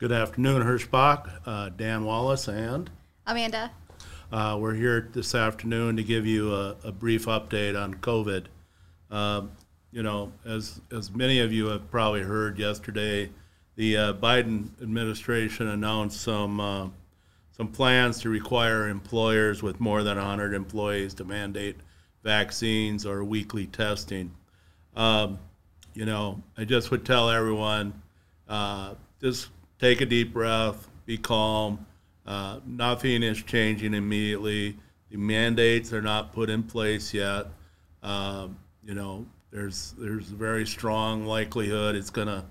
Good afternoon, Hirschbach, uh, Dan Wallace, and Amanda. uh, we're here this afternoon to give you a, a brief update on COVID. Um, you know, as as many of you have probably heard yesterday, the uh, Biden administration announced some uh, some plans to require employers with more than 100 employees to mandate vaccines or weekly testing. Um, you know, I just would tell everyone uh, just take a deep breath, be calm. Uh, nothing is changing immediately. The mandates are not put in place yet. Um, you know, there's there's a very strong likelihood it's gonna,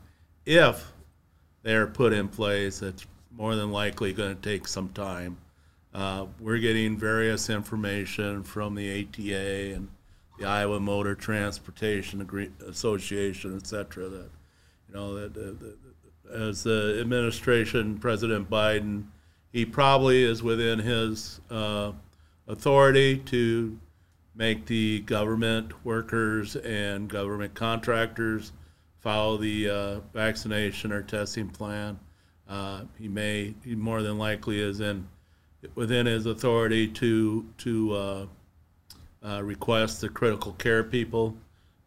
if they're put in place, it's more than likely going to take some time. Uh, we're getting various information from the ATA and the Iowa Motor Transportation Association, et cetera, that, you know, that, that, that as the administration, President Biden, he probably is within his uh, authority to make the government workers and government contractors follow the uh, vaccination or testing plan. Uh, he may, he more than likely is in within his authority to to uh, uh, request the critical care people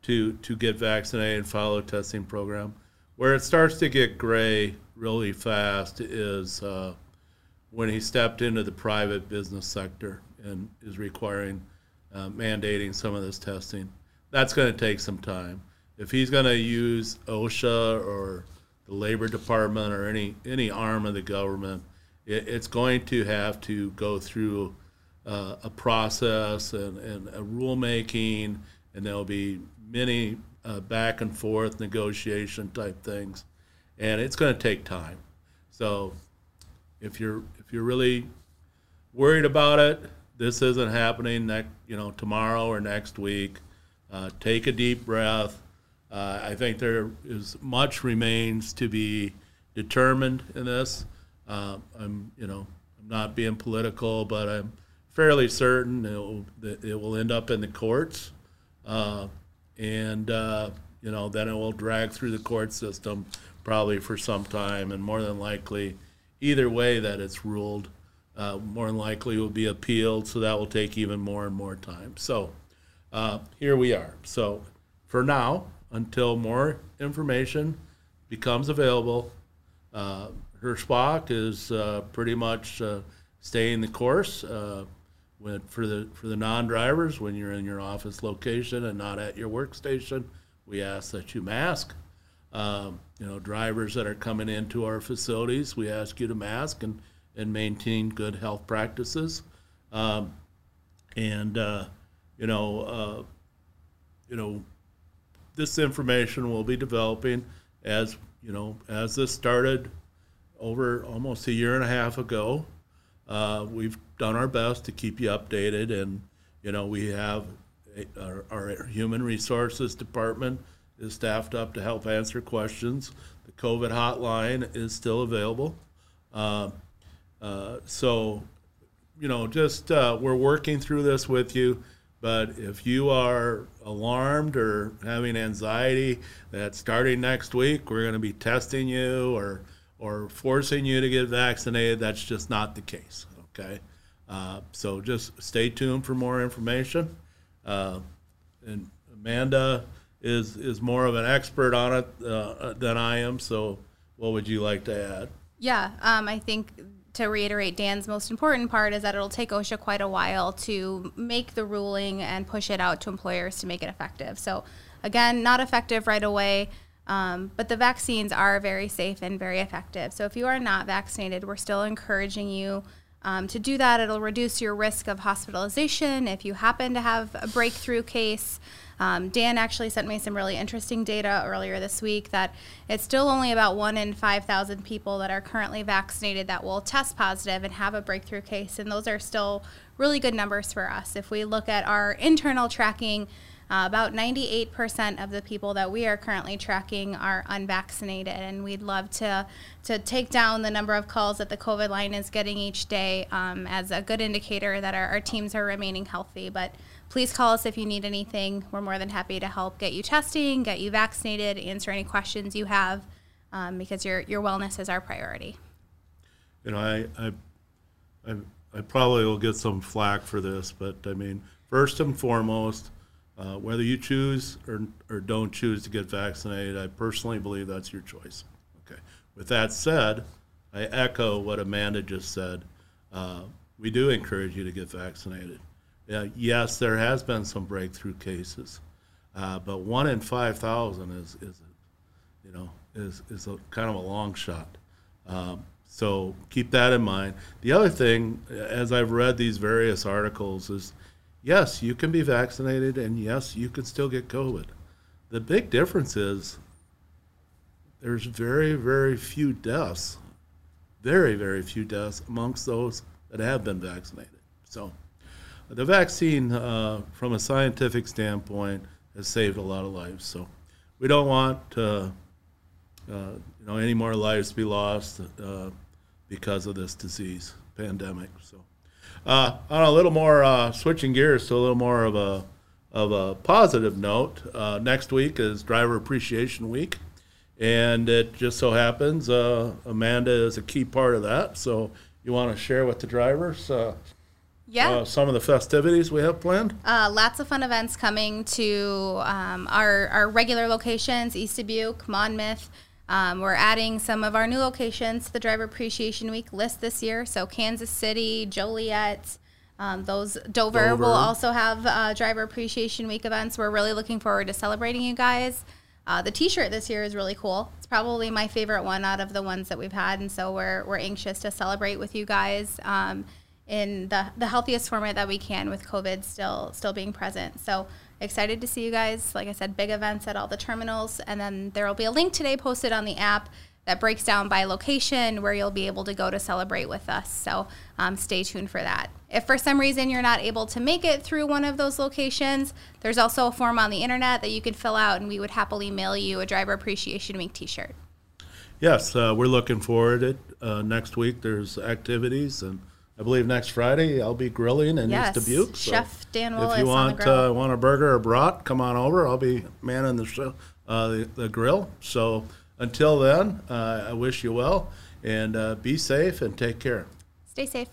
to to get vaccinated and follow testing program. Where it starts to get gray really fast is uh, when he stepped into the private business sector and is requiring uh, mandating some of this testing. That's going to take some time. If he's going to use OSHA or the Labor Department or any any arm of the government, it, it's going to have to go through uh, a process and, and a rulemaking, and there'll be many uh, back and forth negotiation type things, and it's going to take time. So, if you're if you're really worried about it, this isn't happening next you know tomorrow or next week. Uh, take a deep breath. Uh, I think there is much remains to be determined in this. Uh, I'm you know I'm not being political, but I'm fairly certain it will, it will end up in the courts, uh, and uh, you know then it will drag through the court system probably for some time, and more than likely, either way that it's ruled, uh, more than likely will be appealed, so that will take even more and more time. So uh, here we are. So for now, until more information becomes available, uh, Hirschbach is uh, pretty much uh, staying the course. When, for the for the non-drivers, when you're in your office location and not at your workstation, we ask that you mask. Um, you know, drivers that are coming into our facilities, we ask you to mask and, and maintain good health practices. Um, and uh, you know, uh, you know, this information will be developing as you know as this started over almost a year and a half ago. Uh, we've done our best to keep you updated, and you know we have a, our, our human resources department is staffed up to help answer questions. The COVID hotline is still available. Uh, uh, so, you know, just uh, we're working through this with you. But if you are alarmed or having anxiety that starting next week we're going to be testing you or or forcing you to get vaccinated, that's just not the case. Okay, uh, so just stay tuned for more information. Uh, and Amanda is is more of an expert on it uh, than I am. So, what would you like to add? Yeah, um, I think to reiterate, Dan's most important part is that it'll take OSHA quite a while to make the ruling and push it out to employers to make it effective. So, again, not effective right away. Um, but the vaccines are very safe and very effective. So if you are not vaccinated, we're still encouraging you um, to do that. It'll reduce your risk of hospitalization if you happen to have a breakthrough case. Um, Dan actually sent me some really interesting data earlier this week that it's still only about one in 5,000 people that are currently vaccinated that will test positive and have a breakthrough case. And those are still really good numbers for us. If we look at our internal tracking, uh, about 98% of the people that we are currently tracking are unvaccinated, and we'd love to to take down the number of calls that the COVID line is getting each day um, as a good indicator that our, our teams are remaining healthy. But please call us if you need anything. We're more than happy to help get you testing, get you vaccinated, answer any questions you have. um, because your your wellness is our priority. You know, I, I, I, I probably will get some flack for this, but I mean, first and foremost, uh, whether you choose or, or don't choose to get vaccinated, I personally believe that's your choice. Okay. With that said, I echo what Amanda just said. Uh, we do encourage you to get vaccinated. Yeah, yes, there has been some breakthrough cases, uh, but one in five thousand is is you know is is a kind of a long shot. Um, so keep that in mind. The other thing, as I've read these various articles, is yes, you can be vaccinated, and yes, you can still get COVID. The big difference is there's very, very few deaths, very, very few deaths amongst those that have been vaccinated. So the vaccine, uh, from a scientific standpoint, has saved a lot of lives. So we don't want uh, uh, you know any more lives to be lost uh, because of this disease pandemic. So uh, on a little more uh, switching gears to a little more of a of a positive note, uh, next week is Driver Appreciation Week, and it just so happens uh, Amanda is a key part of that. So you want to share with the drivers uh, Yeah. uh, some of the festivities we have planned? Uh, lots of fun events coming to um, our, our regular locations, East Dubuque, Monmouth. Um, we're adding some of our new locations to the Driver Appreciation Week list this year. So Kansas City, Joliet, um, those Dover, Dover. will also have uh, Driver Appreciation Week events. We're really looking forward to celebrating you guys. Uh, the T-shirt this year is really cool. It's probably my favorite one out of the ones that we've had, and so we're we're anxious to celebrate with you guys. Um, in the, the healthiest format that we can with COVID still still being present. So excited to see you guys. Like I said, big events at all the terminals, and then there will be a link today posted on the app that breaks down by location where you'll be able to go to celebrate with us. So um, stay tuned for that. If for some reason you're not able to make it through one of those locations, there's also a form on the internet that you can fill out, and we would happily mail you a Driver Appreciation Week T-shirt. Yes, uh, we're looking forward to it. Uh, next week there's activities, and I believe next Friday I'll be grilling in Yes, East Dubuque. so Chef Dan If Willis you on the want uh, want a burger or brat, come on over. I'll be manning the show, uh, the, the grill. So until then, uh, I wish you well and uh, be safe and take care. Stay safe.